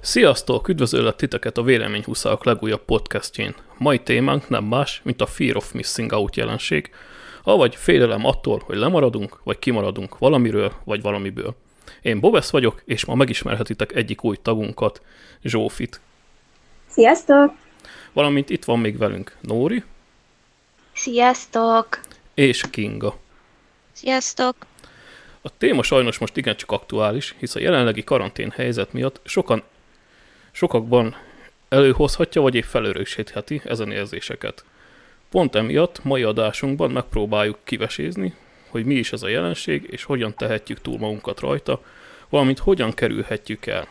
Sziasztok! Üdvözöllek titeket a Véleményhuszák legújabb podcastjén. Mai témánk nem más, mint a Fear of Missing Out jelenség, avagy félelem attól, hogy lemaradunk, vagy kimaradunk valamiről, vagy valamiből. Én Bobesz vagyok, és ma megismerhetitek egyik új tagunkat, Zsófit. Sziasztok! Valamint itt van még velünk Nóri. Sziasztok! És Kinga. Sziasztok! A téma sajnos most igencsak aktuális, hisz a jelenlegi karantén helyzet miatt sokan sokakban előhozhatja, vagy épp felörösítheti ezen érzéseket. Pont emiatt mai adásunkban megpróbáljuk kivesézni, hogy mi is ez a jelenség, és hogyan tehetjük túl magunkat rajta, valamint hogyan kerülhetjük el.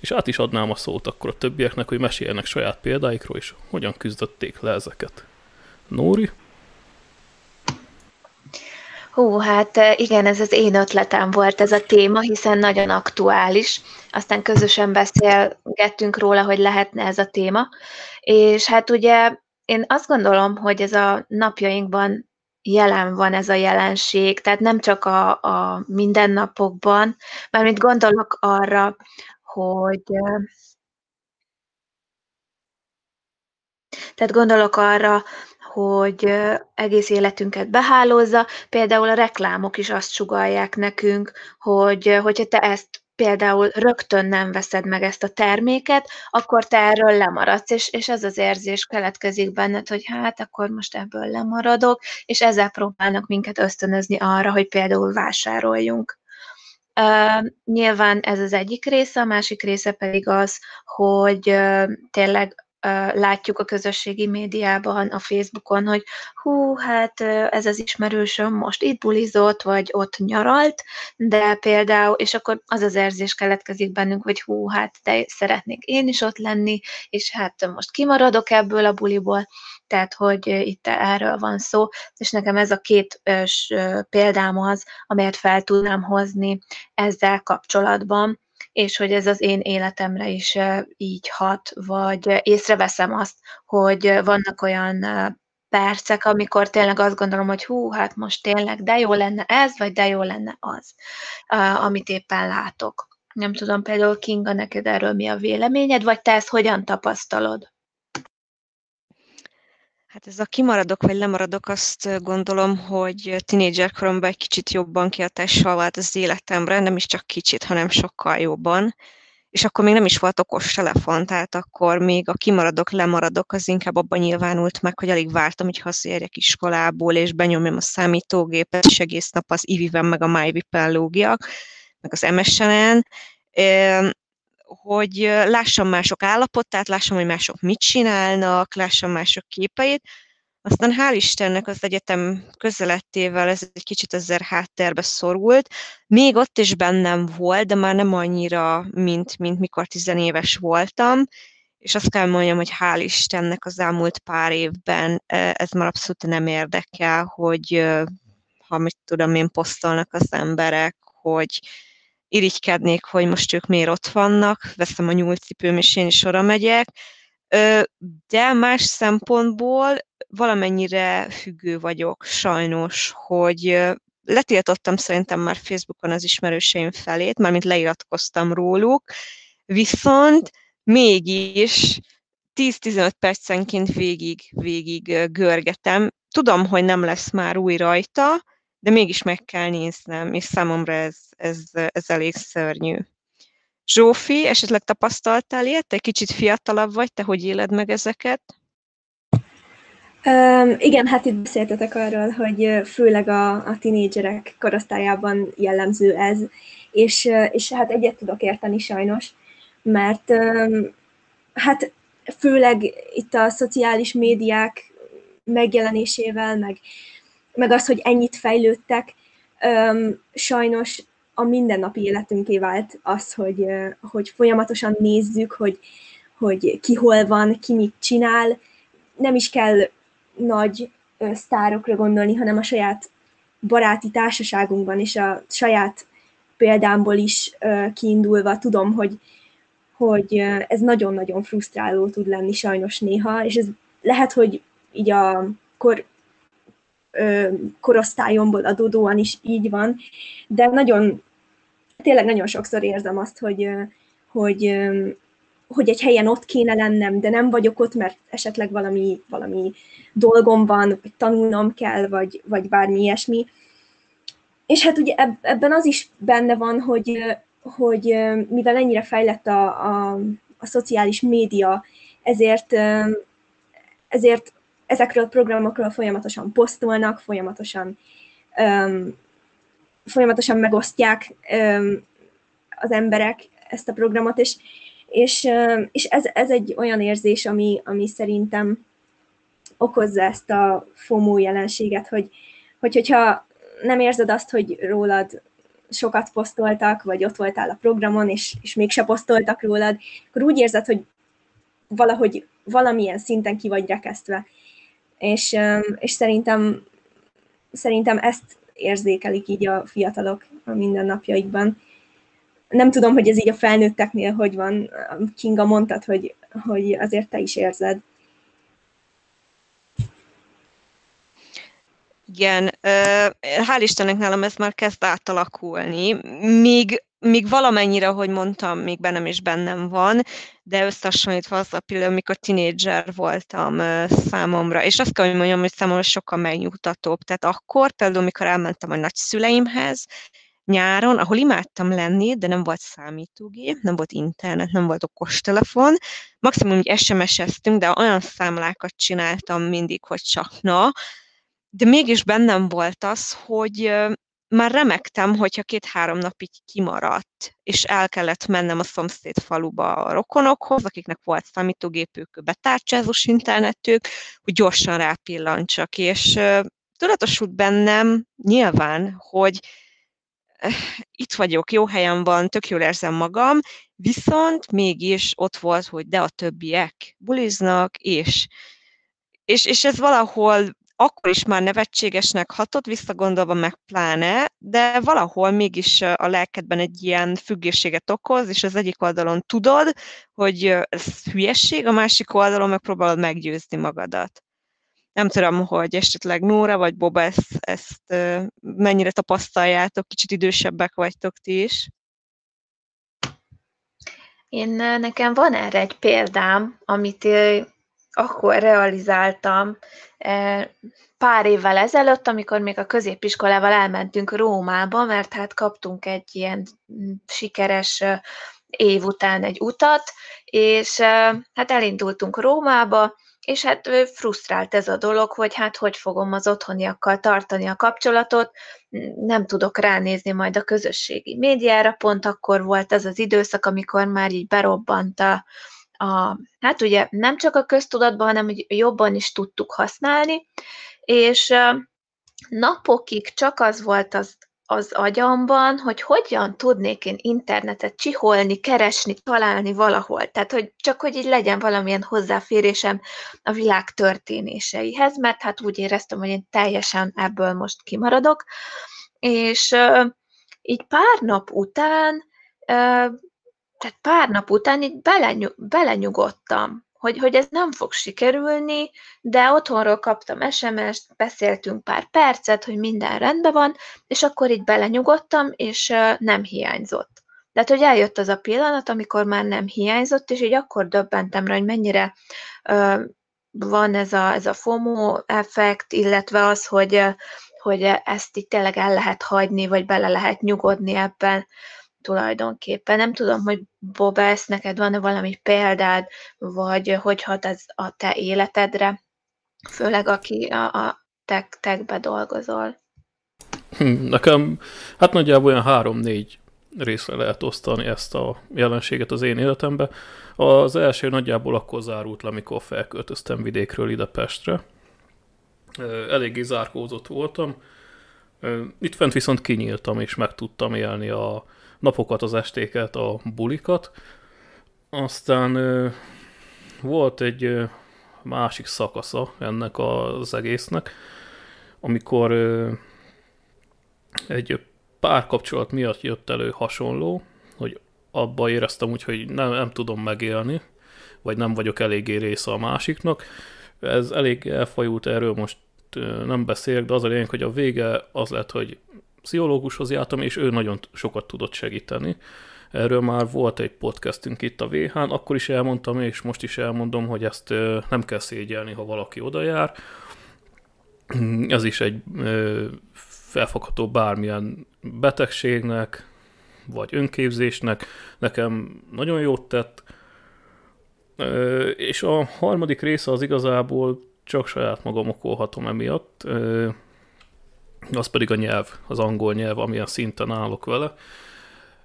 És át is adnám a szót akkor a többieknek, hogy meséljenek saját példáikról, és hogyan küzdötték le ezeket. Nóri? Hú, hát igen, ez az én ötletem volt ez a téma, hiszen nagyon aktuális. Aztán közösen beszélgettünk róla, hogy lehetne ez a téma. És hát ugye én azt gondolom, hogy ez a napjainkban jelen van ez a jelenség, tehát nem csak a, a mindennapokban, mármint gondolok arra, hogy tehát gondolok arra, hogy egész életünket behálózza. Például a reklámok is azt sugalják nekünk, hogy hogyha te ezt például rögtön nem veszed meg ezt a terméket, akkor te erről lemaradsz, és, és ez az érzés keletkezik benned, hogy hát akkor most ebből lemaradok, és ezzel próbálnak minket ösztönözni arra, hogy például vásároljunk. Uh, nyilván ez az egyik része, a másik része pedig az, hogy uh, tényleg látjuk a közösségi médiában, a Facebookon, hogy hú, hát ez az ismerősöm most itt bulizott, vagy ott nyaralt, de például, és akkor az az érzés keletkezik bennünk, hogy hú, hát de szeretnék én is ott lenni, és hát most kimaradok ebből a buliból, tehát, hogy itt erről van szó, és nekem ez a két példám az, amelyet fel tudnám hozni ezzel kapcsolatban, és hogy ez az én életemre is így hat, vagy észreveszem azt, hogy vannak olyan percek, amikor tényleg azt gondolom, hogy hú, hát most tényleg de jó lenne ez, vagy de jó lenne az, amit éppen látok. Nem tudom, például Kinga, neked erről mi a véleményed, vagy te ezt hogyan tapasztalod? Hát ez a kimaradok vagy lemaradok, azt gondolom, hogy tínédzserkoromban egy kicsit jobban kihatással vált az életemre, nem is csak kicsit, hanem sokkal jobban. És akkor még nem is volt okos telefon, tehát akkor még a kimaradok, lemaradok, az inkább abban nyilvánult meg, hogy alig vártam, hogy hazaérjek iskolából, és benyomjam a számítógépet, és egész nap az iviven meg a MyVip-en lógjak, meg az MSN-en hogy lássam mások állapotát, lássam, hogy mások mit csinálnak, lássam mások képeit. Aztán hál' Istennek az egyetem közelettével ez egy kicsit ezzel háttérbe szorult. Még ott is bennem volt, de már nem annyira, mint, mint mikor tizenéves voltam. És azt kell mondjam, hogy hál' Istennek az elmúlt pár évben ez már abszolút nem érdekel, hogy ha mit tudom én posztolnak az emberek, hogy irigykednék, hogy most ők miért ott vannak, veszem a nyúlcipőm, és én is oda megyek, de más szempontból valamennyire függő vagyok, sajnos, hogy letiltottam szerintem már Facebookon az ismerőseim felét, mármint leiratkoztam róluk, viszont mégis 10-15 percenként végig, végig görgetem. Tudom, hogy nem lesz már új rajta, de mégis meg kell néznem, és számomra ez, ez, ez elég szörnyű. Zsófi, esetleg tapasztaltál ilyet? Te kicsit fiatalabb vagy, te hogy éled meg ezeket? Um, igen, hát itt beszéltetek arról, hogy főleg a, a tinédzserek korosztályában jellemző ez, és, és hát egyet tudok érteni sajnos, mert um, hát főleg itt a szociális médiák megjelenésével, meg meg az, hogy ennyit fejlődtek, sajnos a mindennapi életünké vált az, hogy, hogy folyamatosan nézzük, hogy, hogy ki hol van, ki mit csinál. Nem is kell nagy sztárokra gondolni, hanem a saját baráti társaságunkban és a saját példámból is kiindulva tudom, hogy, hogy ez nagyon-nagyon frusztráló tud lenni sajnos néha, és ez lehet, hogy így a kor, korosztályomból adódóan is így van, de nagyon, tényleg nagyon sokszor érzem azt, hogy, hogy, hogy egy helyen ott kéne lennem, de nem vagyok ott, mert esetleg valami, valami dolgom van, vagy tanulnom kell, vagy, vagy bármi ilyesmi. És hát ugye ebben az is benne van, hogy, hogy mivel ennyire fejlett a, a, a szociális média, ezért, ezért ezekről a programokról folyamatosan posztolnak, folyamatosan, um, folyamatosan megosztják um, az emberek ezt a programot, és, és, um, és ez, ez egy olyan érzés, ami, ami szerintem okozza ezt a FOMO jelenséget, hogy, hogy hogyha nem érzed azt, hogy rólad sokat posztoltak, vagy ott voltál a programon, és, és mégse posztoltak rólad, akkor úgy érzed, hogy valahogy valamilyen szinten ki vagy rekesztve. És, és szerintem, szerintem ezt érzékelik így a fiatalok a mindennapjaikban. Nem tudom, hogy ez így a felnőtteknél hogy van. Kinga mondtad, hogy, hogy azért te is érzed. Igen, hál' Istennek nálam ez már kezd átalakulni. Míg, míg valamennyire, ahogy mondtam, még bennem is bennem van, de összehasonlítva az a pillanat, amikor tinédzser voltam számomra, és azt kell, hogy mondjam, hogy számomra sokkal megnyugtatóbb. Tehát akkor, például, amikor elmentem a nagyszüleimhez, nyáron, ahol imádtam lenni, de nem volt számítógép, nem volt internet, nem volt okostelefon. Maximum, hogy SMS-eztünk, de olyan számlákat csináltam mindig, hogy csak na, de mégis bennem volt az, hogy már remektem, hogyha két-három napig kimaradt, és el kellett mennem a szomszéd faluba a rokonokhoz, akiknek volt számítógépük, betárcsázós internetük, hogy gyorsan rápillantsak, és tudatosult bennem nyilván, hogy itt vagyok, jó helyen van, tök jól érzem magam, viszont mégis ott volt, hogy de a többiek buliznak, és, és, és ez valahol akkor is már nevetségesnek hatott, visszagondolva meg pláne, de valahol mégis a lelkedben egy ilyen függőséget okoz, és az egyik oldalon tudod, hogy ez hülyesség, a másik oldalon megpróbálod meggyőzni magadat. Nem tudom, hogy esetleg Nóra vagy Boba ezt, ezt mennyire tapasztaljátok, kicsit idősebbek vagytok ti is. Én nekem van erre egy példám, amit akkor realizáltam pár évvel ezelőtt, amikor még a középiskolával elmentünk Rómába, mert hát kaptunk egy ilyen mm, sikeres év után egy utat, és hát elindultunk Rómába, és hát frusztrált ez a dolog, hogy hát hogy fogom az otthoniakkal tartani a kapcsolatot, nem tudok ránézni majd a közösségi médiára, pont akkor volt az az időszak, amikor már így berobbant a, a, hát ugye nem csak a köztudatban, hanem hogy jobban is tudtuk használni, és napokig csak az volt az, az agyamban, hogy hogyan tudnék én internetet csiholni, keresni, találni valahol. Tehát, hogy csak hogy így legyen valamilyen hozzáférésem a világ történéseihez, mert hát úgy éreztem, hogy én teljesen ebből most kimaradok. És így pár nap után tehát pár nap után itt belenyug, belenyugodtam, hogy, hogy ez nem fog sikerülni, de otthonról kaptam SMS-t, beszéltünk pár percet, hogy minden rendben van, és akkor itt belenyugodtam, és nem hiányzott. De hát, hogy eljött az a pillanat, amikor már nem hiányzott, és így akkor döbbentem rá, hogy mennyire uh, van ez a, ez a FOMO effekt, illetve az, hogy, hogy ezt itt tényleg el lehet hagyni, vagy bele lehet nyugodni ebben tulajdonképpen. Nem tudom, hogy Bobesz, neked van-e valami példád, vagy hogy hat ez a te életedre, főleg aki a, a tech, techbe dolgozol. Hm, nekem, hát nagyjából olyan három-négy részre lehet osztani ezt a jelenséget az én életembe. Az első nagyjából akkor zárult le, amikor felköltöztem vidékről ide Pestre. Eléggé zárkózott voltam. Itt fent viszont kinyíltam, és meg tudtam élni a, napokat, az estéket, a bulikat. Aztán volt egy másik szakasza ennek az egésznek, amikor egy párkapcsolat miatt jött elő hasonló, hogy abba éreztem úgy, hogy nem, nem tudom megélni, vagy nem vagyok eléggé része a másiknak. Ez elég elfajult, erről most nem beszélek, de az a lényeg, hogy a vége az lett, hogy pszichológushoz jártam, és ő nagyon sokat tudott segíteni Erről már volt egy podcastünk itt a VH-n, akkor is elmondtam, és most is elmondom, hogy ezt nem kell szégyelni, ha valaki oda jár. Ez is egy felfogható bármilyen betegségnek, vagy önképzésnek. Nekem nagyon jót tett. És a harmadik része az igazából csak saját magam okolhatom emiatt. Az pedig a nyelv, az angol nyelv, amilyen szinten állok vele.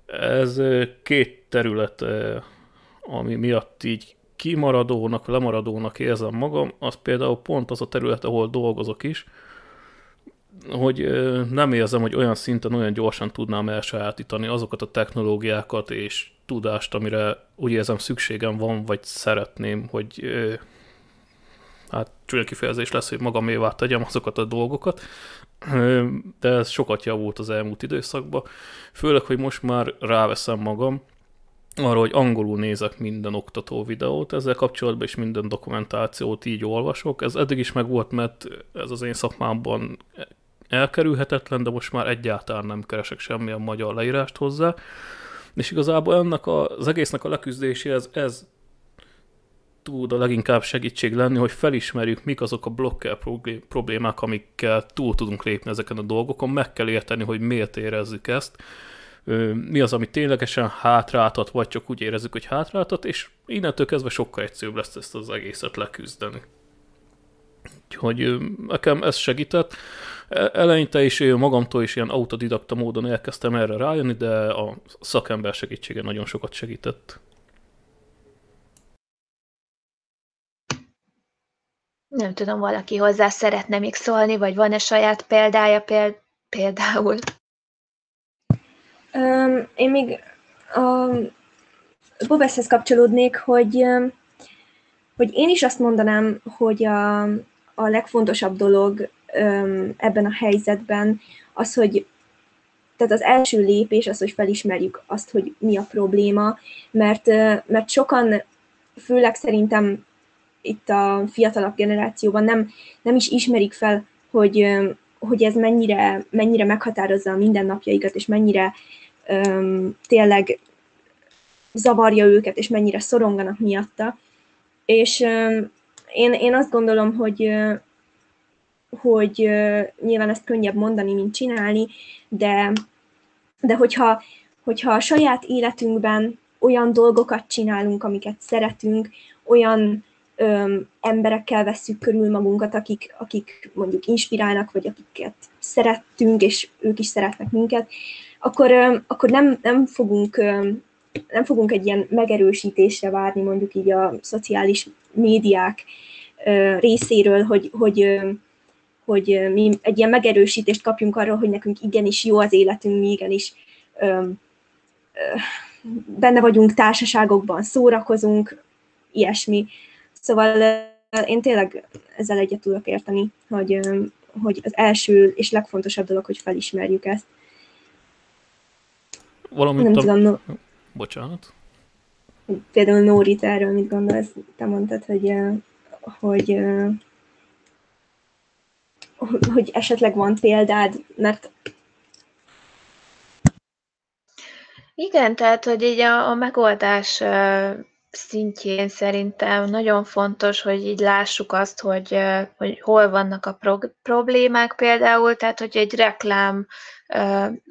Ez két terület, ami miatt így kimaradónak, lemaradónak érzem magam, az például pont az a terület, ahol dolgozok is, hogy nem érzem, hogy olyan szinten, olyan gyorsan tudnám elsajátítani azokat a technológiákat és tudást, amire úgy érzem szükségem van, vagy szeretném, hogy hát csúnya kifejezés lesz, hogy magamévá tegyem azokat a dolgokat, de ez sokat javult az elmúlt időszakban, főleg, hogy most már ráveszem magam arra, hogy angolul nézek minden oktató videót, ezzel kapcsolatban is minden dokumentációt így olvasok. Ez eddig is megvolt, mert ez az én szakmámban elkerülhetetlen, de most már egyáltalán nem keresek semmilyen magyar leírást hozzá. És igazából ennek a, az egésznek a leküzdéséhez ez tud a leginkább segítség lenni, hogy felismerjük, mik azok a blokker problémák, amikkel túl tudunk lépni ezeken a dolgokon, meg kell érteni, hogy miért érezzük ezt, mi az, ami ténylegesen hátráltat, vagy csak úgy érezzük, hogy hátráltat, és innentől kezdve sokkal egyszerűbb lesz ezt az egészet leküzdeni. Úgyhogy nekem ez segített. E, eleinte is magamtól is ilyen autodidakta módon elkezdtem erre rájönni, de a szakember segítsége nagyon sokat segített. Nem tudom, valaki hozzá szeretne még szólni, vagy van-e saját példája például? Um, én még a Bobeszhez kapcsolódnék, hogy, hogy én is azt mondanám, hogy a, a legfontosabb dolog um, ebben a helyzetben az, hogy tehát az első lépés az, hogy felismerjük azt, hogy mi a probléma, mert, mert sokan, főleg szerintem itt a fiatalabb generációban nem, nem is ismerik fel, hogy, hogy ez mennyire, mennyire meghatározza a mindennapjaikat, és mennyire um, tényleg zavarja őket, és mennyire szoronganak miatta. És um, én, én azt gondolom, hogy, hogy nyilván ezt könnyebb mondani, mint csinálni, de, de hogyha, hogyha a saját életünkben olyan dolgokat csinálunk, amiket szeretünk, olyan öm, emberekkel vesszük körül magunkat, akik, akik mondjuk inspirálnak, vagy akiket szerettünk, és ők is szeretnek minket, akkor, öm, akkor nem, nem fogunk öm, nem fogunk egy ilyen megerősítésre várni mondjuk így a szociális médiák ö, részéről, hogy, hogy, ö, hogy mi egy ilyen megerősítést kapjunk arról, hogy nekünk igenis jó az életünk, mi igenis ö, benne vagyunk társaságokban, szórakozunk, ilyesmi. Szóval én tényleg ezzel egyet tudok érteni, hogy, hogy az első és legfontosabb dolog, hogy felismerjük ezt. Valamint Nem a... tudom, no... Bocsánat. Például Nóri, erről mit gondolsz? Te mondtad, hogy, hogy, hogy esetleg van példád, mert igen, tehát, hogy így a, a megoldás szintjén szerintem nagyon fontos, hogy így lássuk azt, hogy, hogy hol vannak a problémák például, tehát hogy egy reklám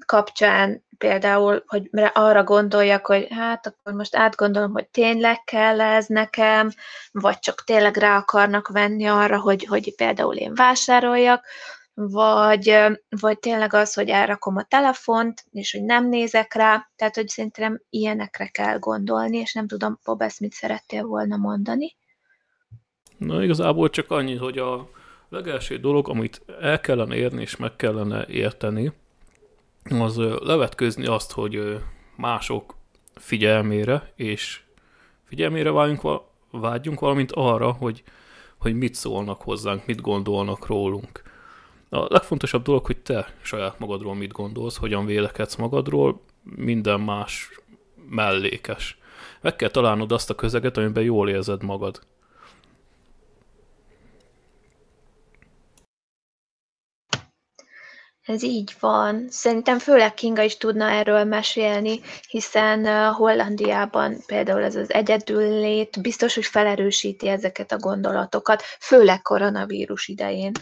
kapcsán például, hogy arra gondoljak, hogy hát akkor most átgondolom, hogy tényleg kell ez nekem, vagy csak tényleg rá akarnak venni arra, hogy, hogy például én vásároljak, vagy, vagy tényleg az, hogy elrakom a telefont, és hogy nem nézek rá, tehát hogy szerintem ilyenekre kell gondolni, és nem tudom, Bob, ezt mit szerettél volna mondani? Na igazából csak annyi, hogy a legelső dolog, amit el kellene érni és meg kellene érteni, az levetközni azt, hogy mások figyelmére és figyelmére vágyunk, vágyjunk, valamint arra, hogy, hogy mit szólnak hozzánk, mit gondolnak rólunk. A legfontosabb dolog, hogy te saját magadról mit gondolsz, hogyan vélekedsz magadról, minden más mellékes. Meg kell találnod azt a közeget, amiben jól érzed magad. Ez így van. Szerintem főleg Kinga is tudna erről mesélni, hiszen Hollandiában például ez az egyedüllét biztos, hogy felerősíti ezeket a gondolatokat, főleg koronavírus idején.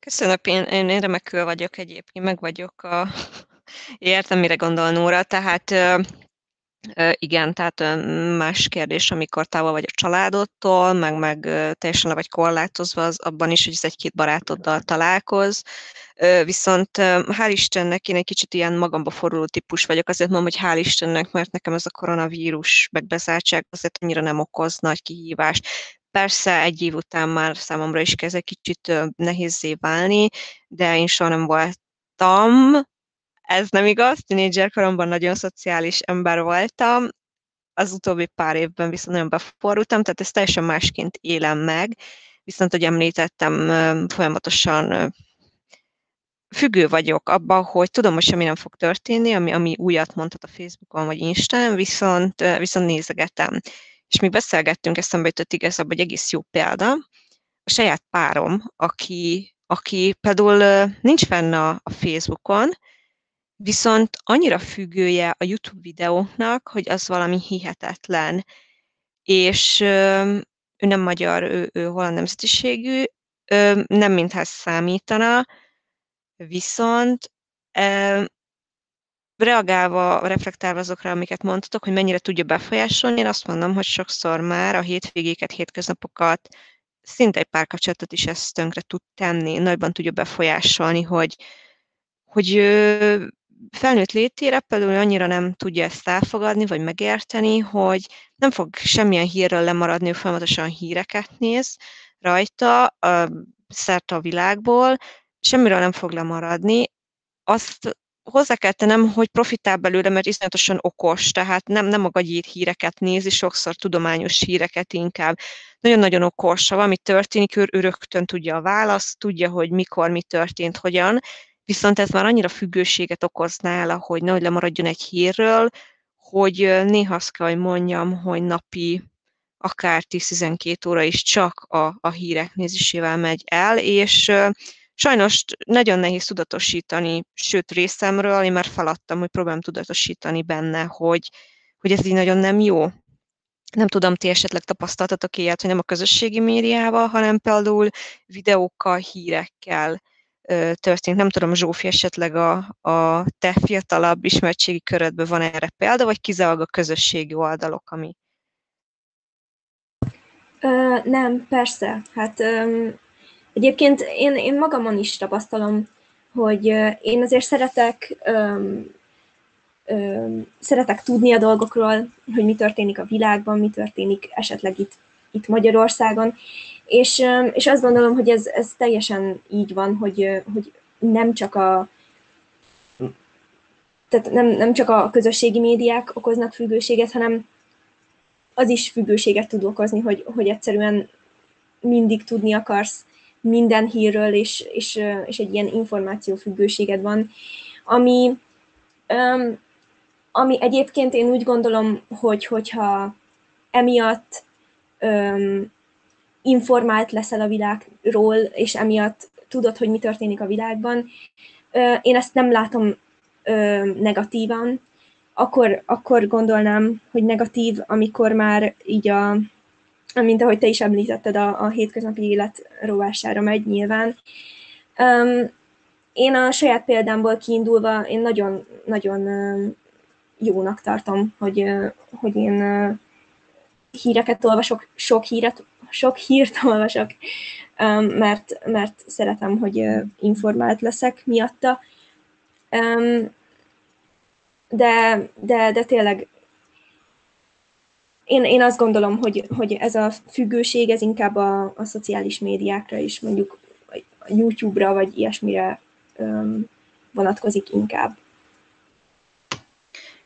Köszönöm, én, én, remekül vagyok egyébként, meg vagyok a... Értem, mire gondol Nóra, tehát igen, tehát más kérdés, amikor távol vagy a családodtól, meg, meg teljesen le vagy korlátozva, az abban is, hogy ez egy-két barátoddal találkoz. Viszont hál' Istennek én egy kicsit ilyen magamba foruló típus vagyok, azért mondom, hogy hál' Istennek, mert nekem ez a koronavírus megbezártság azért annyira nem okoz nagy kihívást. Persze egy év után már számomra is kezd egy kicsit nehézé válni, de én soha nem voltam. Ez nem igaz, tínédzser koromban nagyon szociális ember voltam, az utóbbi pár évben viszont nagyon beforultam, tehát ezt teljesen másként élem meg, viszont, hogy említettem, folyamatosan függő vagyok abban, hogy tudom, hogy semmi nem fog történni, ami, ami újat mondhat a Facebookon vagy Instán, viszont, viszont nézegetem. És még beszélgettünk, eszembe jutott igazából egy egész jó példa. A saját párom, aki, aki például nincs fenn a, a Facebookon, Viszont annyira függője a YouTube videóknak, hogy az valami hihetetlen. És ő nem magyar, ő, ő holland nemzetiségű, nem mintha számítana, viszont reagálva, reflektálva azokra, amiket mondtatok, hogy mennyire tudja befolyásolni, én azt mondom, hogy sokszor már a hétvégéket, hétköznapokat, szinte egy párkapcsolatot is ezt tönkre tud tenni, nagyban tudja befolyásolni, hogy, hogy felnőtt létére például annyira nem tudja ezt elfogadni, vagy megérteni, hogy nem fog semmilyen hírről lemaradni, folyamatosan híreket néz rajta, szerte a világból, semmiről nem fog lemaradni. Azt hozzá kell tennem, hogy profitál belőle, mert iszonyatosan okos, tehát nem, nem a gagyír híreket nézi, sokszor tudományos híreket inkább. Nagyon-nagyon okos, ha valami történik, ő, rögtön tudja a választ, tudja, hogy mikor, mi történt, hogyan, Viszont ez már annyira függőséget okoz nála, hogy nehogy lemaradjon egy hírről, hogy néha azt kell, hogy mondjam, hogy napi akár 10-12 óra is csak a, a hírek nézésével megy el, és sajnos nagyon nehéz tudatosítani, sőt részemről, én már feladtam, hogy próbálom tudatosítani benne, hogy, hogy ez így nagyon nem jó. Nem tudom, ti esetleg tapasztaltatok ilyet, hogy nem a közösségi médiával, hanem például videókkal, hírekkel, történt. Nem tudom, Zsófi, esetleg a, a te fiatalabb ismertségi körödben van erre példa, vagy kizárólag a közösségi oldalok, ami... Ö, nem, persze. Hát ö, egyébként én, én magamon is tapasztalom, hogy én azért szeretek ö, ö, szeretek tudni a dolgokról, hogy mi történik a világban, mi történik esetleg itt, itt Magyarországon, és, és azt gondolom, hogy ez, ez teljesen így van, hogy, hogy nem csak a tehát nem, nem csak a közösségi médiák okoznak függőséget, hanem az is függőséget tud okozni, hogy, hogy egyszerűen mindig tudni akarsz minden hírről, és, és, és egy ilyen információfüggőséged van, ami, ami egyébként én úgy gondolom, hogy hogyha emiatt informált leszel a világról, és emiatt tudod, hogy mi történik a világban. Én ezt nem látom negatívan, akkor, akkor gondolnám, hogy negatív, amikor már így a, mint ahogy te is említetted, a, a hétköznapi élet rovására megy nyilván. Um, én a saját példámból kiindulva, én nagyon, nagyon jónak tartom, hogy, hogy én híreket olvasok, sok híret sok hírt olvasok, um, mert, mert szeretem, hogy informált leszek miatta. Um, de, de, de tényleg én, én azt gondolom, hogy, hogy ez a függőség, ez inkább a, a szociális médiákra is, mondjuk a YouTube-ra, vagy ilyesmire um, vonatkozik inkább.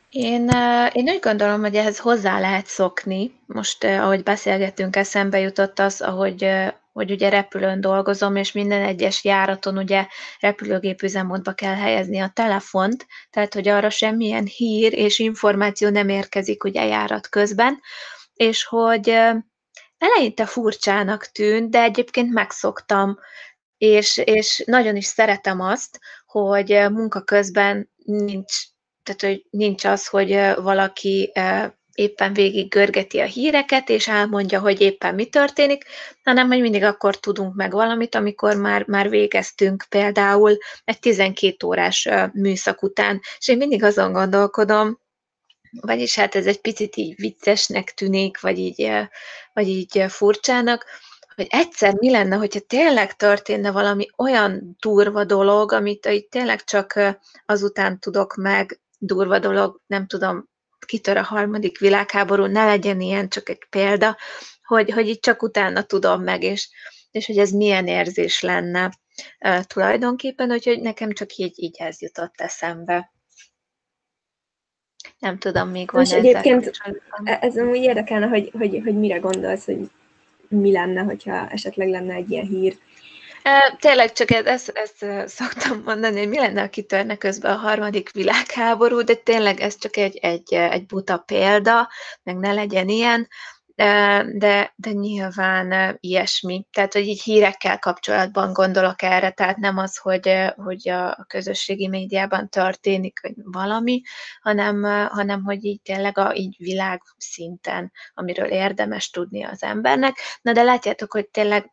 Én, én úgy gondolom, hogy ehhez hozzá lehet szokni. Most, ahogy beszélgettünk, eszembe jutott az, ahogy, hogy ugye repülőn dolgozom, és minden egyes járaton ugye repülőgép üzemmódba kell helyezni a telefont, tehát hogy arra semmilyen hír és információ nem érkezik ugye járat közben, és hogy eleinte furcsának tűnt, de egyébként megszoktam, és, és nagyon is szeretem azt, hogy munka közben nincs, tehát hogy nincs az, hogy valaki éppen végig görgeti a híreket, és elmondja, hogy éppen mi történik, hanem hogy mindig akkor tudunk meg valamit, amikor már, már végeztünk például egy 12 órás műszak után. És én mindig azon gondolkodom, vagyis hát ez egy picit így viccesnek tűnik, vagy így, vagy így furcsának, hogy egyszer mi lenne, hogyha tényleg történne valami olyan durva dolog, amit így tényleg csak azután tudok meg, durva dolog, nem tudom, kitör a harmadik világháború, ne legyen ilyen, csak egy példa, hogy, hogy itt csak utána tudom meg, és, és hogy ez milyen érzés lenne uh, tulajdonképpen, úgyhogy nekem csak így, így ez jutott eszembe. Nem tudom, még van Most egyébként e- ez úgy érdekelne, hogy, hogy, hogy mire gondolsz, hogy mi lenne, hogyha esetleg lenne egy ilyen hír. Tényleg csak ezt, ezt szoktam mondani, hogy mi lenne, ha kitörne közben a harmadik világháború, de tényleg ez csak egy, egy, egy buta példa, meg ne legyen ilyen, de, de nyilván ilyesmi. Tehát, hogy így hírekkel kapcsolatban gondolok erre, tehát nem az, hogy, hogy a közösségi médiában történik valami, hanem, hanem hogy így tényleg a így világ szinten, amiről érdemes tudni az embernek. Na de látjátok, hogy tényleg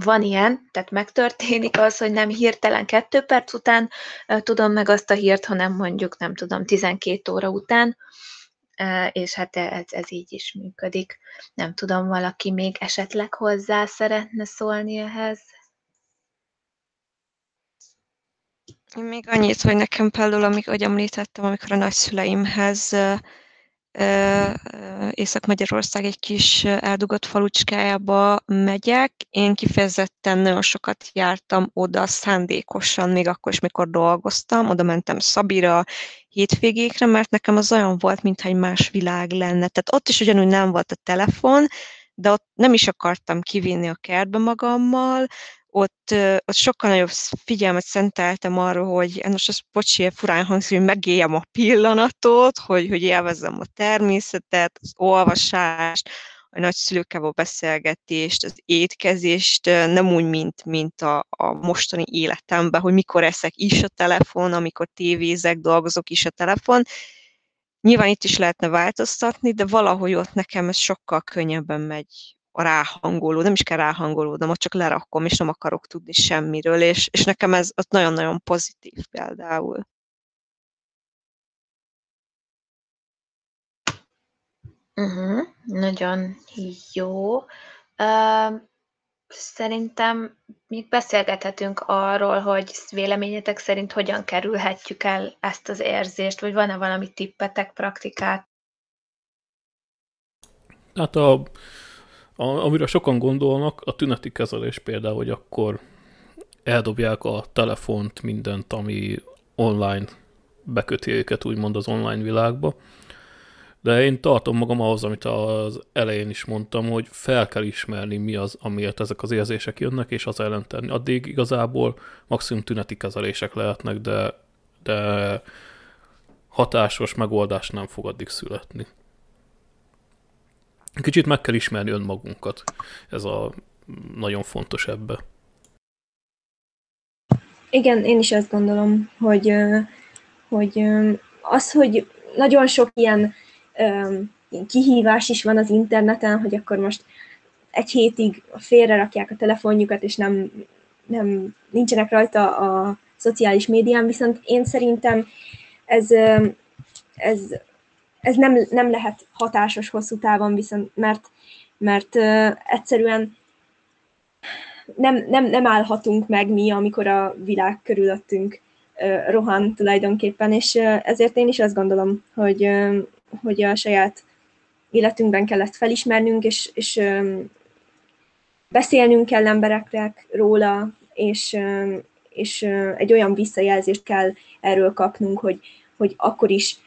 van ilyen, tehát megtörténik az, hogy nem hirtelen kettő perc után tudom meg azt a hírt, hanem mondjuk, nem tudom, 12 óra után, és hát ez, ez így is működik. Nem tudom, valaki még esetleg hozzá szeretne szólni ehhez? Én még annyit, hogy nekem például, amikor, hogy említettem, amikor a nagyszüleimhez Észak-Magyarország egy kis eldugott falucskájába megyek. Én kifejezetten nagyon sokat jártam oda szándékosan, még akkor is, mikor dolgoztam. Oda mentem Szabira, hétvégékre, mert nekem az olyan volt, mintha egy más világ lenne. Tehát ott is ugyanúgy nem volt a telefon, de ott nem is akartam kivinni a kertbe magammal, ott, ott sokkal nagyobb figyelmet szenteltem arra, hogy most az bocsi, furán hangzik, hogy megéljem a pillanatot, hogy, hogy élvezzem a természetet, az olvasást, a nagyszülőkkel beszélgetést, az étkezést, nem úgy, mint, mint a, a mostani életemben, hogy mikor eszek is a telefon, amikor tévézek, dolgozok is a telefon. Nyilván itt is lehetne változtatni, de valahogy ott nekem ez sokkal könnyebben megy ráhangoló, nem is kell ráhangolódnom, ott csak lerakom, és nem akarok tudni semmiről, és, és nekem ez ott nagyon-nagyon pozitív például. Uh-huh, nagyon jó. Uh, szerintem még beszélgethetünk arról, hogy véleményetek szerint hogyan kerülhetjük el ezt az érzést, vagy van-e valami tippetek, praktikát? Hát a a, amire sokan gondolnak, a tüneti kezelés például, hogy akkor eldobják a telefont, mindent, ami online beköti őket úgymond az online világba. De én tartom magam ahhoz, amit az elején is mondtam, hogy fel kell ismerni, mi az, amiért ezek az érzések jönnek, és az ellen tenni. Addig igazából maximum tüneti kezelések lehetnek, de, de hatásos megoldás nem fog addig születni. Kicsit meg kell ismerni önmagunkat. Ez a nagyon fontos ebbe. Igen, én is azt gondolom, hogy, hogy az, hogy nagyon sok ilyen, ilyen kihívás is van az interneten, hogy akkor most egy hétig félre rakják a telefonjukat, és nem, nem nincsenek rajta a szociális médián, viszont én szerintem ez, ez ez nem, nem lehet hatásos hosszú távon, viszont mert, mert uh, egyszerűen nem, nem, nem állhatunk meg mi, amikor a világ körülöttünk uh, rohan tulajdonképpen, és uh, ezért én is azt gondolom, hogy, uh, hogy a saját életünkben kell ezt felismernünk, és, és um, beszélnünk kell embereknek róla, és, um, és uh, egy olyan visszajelzést kell erről kapnunk, hogy, hogy akkor is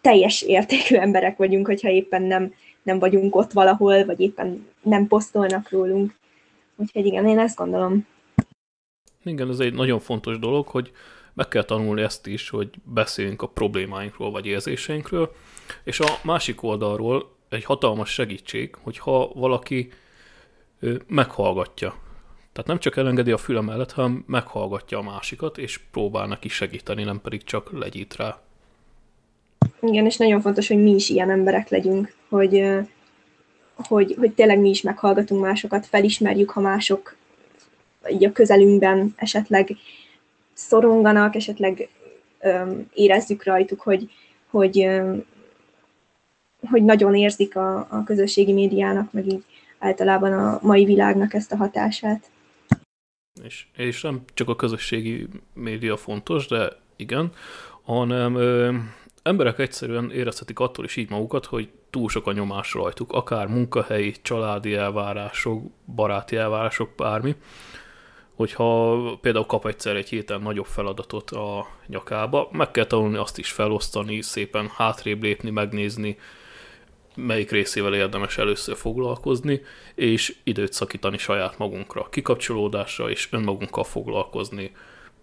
teljes értékű emberek vagyunk, hogyha éppen nem, nem vagyunk ott valahol, vagy éppen nem posztolnak rólunk. Úgyhogy igen, én ezt gondolom. Igen, ez egy nagyon fontos dolog, hogy meg kell tanulni ezt is, hogy beszéljünk a problémáinkról vagy érzéseinkről, és a másik oldalról egy hatalmas segítség, hogyha valaki meghallgatja. Tehát nem csak elengedi a füle mellett, hanem meghallgatja a másikat, és próbál neki segíteni, nem pedig csak legyít rá. Igen, és nagyon fontos, hogy mi is ilyen emberek legyünk, hogy, hogy, hogy tényleg mi is meghallgatunk másokat, felismerjük, ha mások így a közelünkben esetleg szoronganak, esetleg öm, érezzük rajtuk, hogy, hogy, öm, hogy nagyon érzik a, a közösségi médiának, meg így általában a mai világnak ezt a hatását. És, és nem csak a közösségi média fontos, de igen, hanem ö, emberek egyszerűen érezhetik attól is így magukat, hogy túl sok a nyomás rajtuk, akár munkahelyi, családi elvárások, baráti elvárások, bármi, hogyha például kap egyszer egy héten nagyobb feladatot a nyakába, meg kell tanulni azt is felosztani, szépen hátrébb lépni, megnézni, melyik részével érdemes először foglalkozni, és időt szakítani saját magunkra, kikapcsolódásra és önmagunkkal foglalkozni,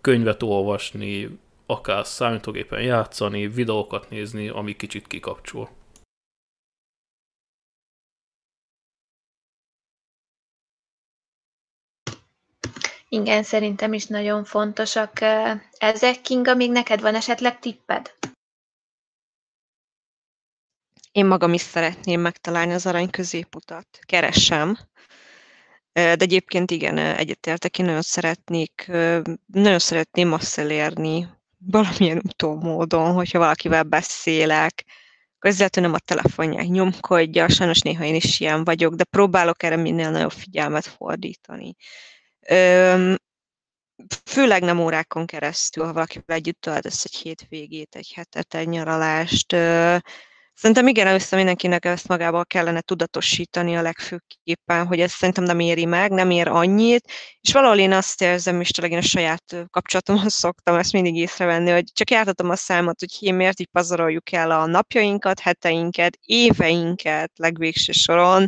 könyvet olvasni, akár számítógépen játszani, videókat nézni, ami kicsit kikapcsol. Igen, szerintem is nagyon fontosak ezek. Kinga, még neked van esetleg tipped? Én magam is szeretném megtalálni az arany középutat. Keresem. De egyébként igen, egyetértek, én nagyon szeretnék, nagyon szeretném azt elérni valamilyen utómódon, hogyha valakivel beszélek, közvetlenül a telefonját nyomkodja, sajnos néha én is ilyen vagyok, de próbálok erre minél nagyobb figyelmet fordítani. Főleg nem órákon keresztül, ha valakivel együtt töltesz egy hétvégét, egy hetet, egy nyaralást, Szerintem igen, először mindenkinek ezt magából kellene tudatosítani a legfőképpen, hogy ez szerintem nem éri meg, nem ér annyit, és valahol én azt érzem, és tényleg én a saját kapcsolatomon szoktam ezt mindig észrevenni, hogy csak jártatom a számot, hogy én miért így pazaroljuk el a napjainkat, heteinket, éveinket legvégső soron,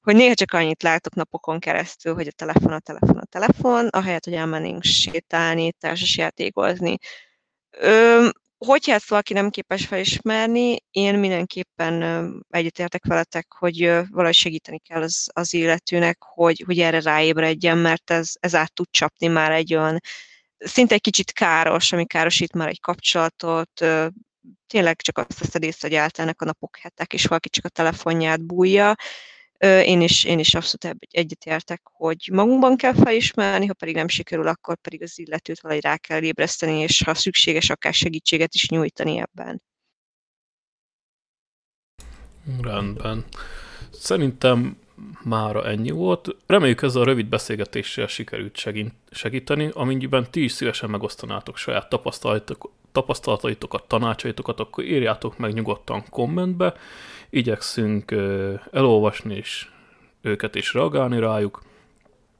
hogy néha csak annyit látok napokon keresztül, hogy a telefon, a telefon, a telefon, ahelyett, hogy elmennénk sétálni, társasjátékozni. Ö, hogyha ezt valaki nem képes felismerni, én mindenképpen egyetértek veletek, hogy valahogy segíteni kell az, az illetőnek, hogy, hogy erre ráébredjen, mert ez, ez át tud csapni már egy olyan szinte egy kicsit káros, ami károsít már egy kapcsolatot, tényleg csak azt veszed észre, hogy eltelnek a napok, hetek, és valaki csak a telefonját bújja, én is, én is abszolút egyetértek, hogy magunkban kell felismerni, ha pedig nem sikerül, akkor pedig az illetőt valahogy rá kell ébreszteni, és ha szükséges, akár segítséget is nyújtani ebben. Rendben. Szerintem mára ennyi volt. Reméljük ezzel a rövid beszélgetéssel sikerült segíteni, amennyiben ti is szívesen megosztanátok saját tapasztalataitokat, tanácsaitokat, akkor írjátok meg nyugodtan kommentbe, igyekszünk elolvasni és őket is reagálni rájuk.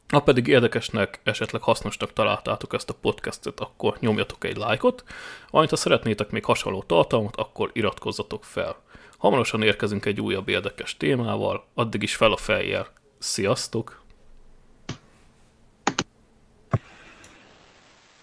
Ha pedig érdekesnek, esetleg hasznosnak találtátok ezt a podcastet, akkor nyomjatok egy lájkot, amit ha szeretnétek még hasonló tartalmat, akkor iratkozzatok fel. Hamarosan érkezünk egy újabb érdekes témával, addig is fel a fejjel. Sziasztok!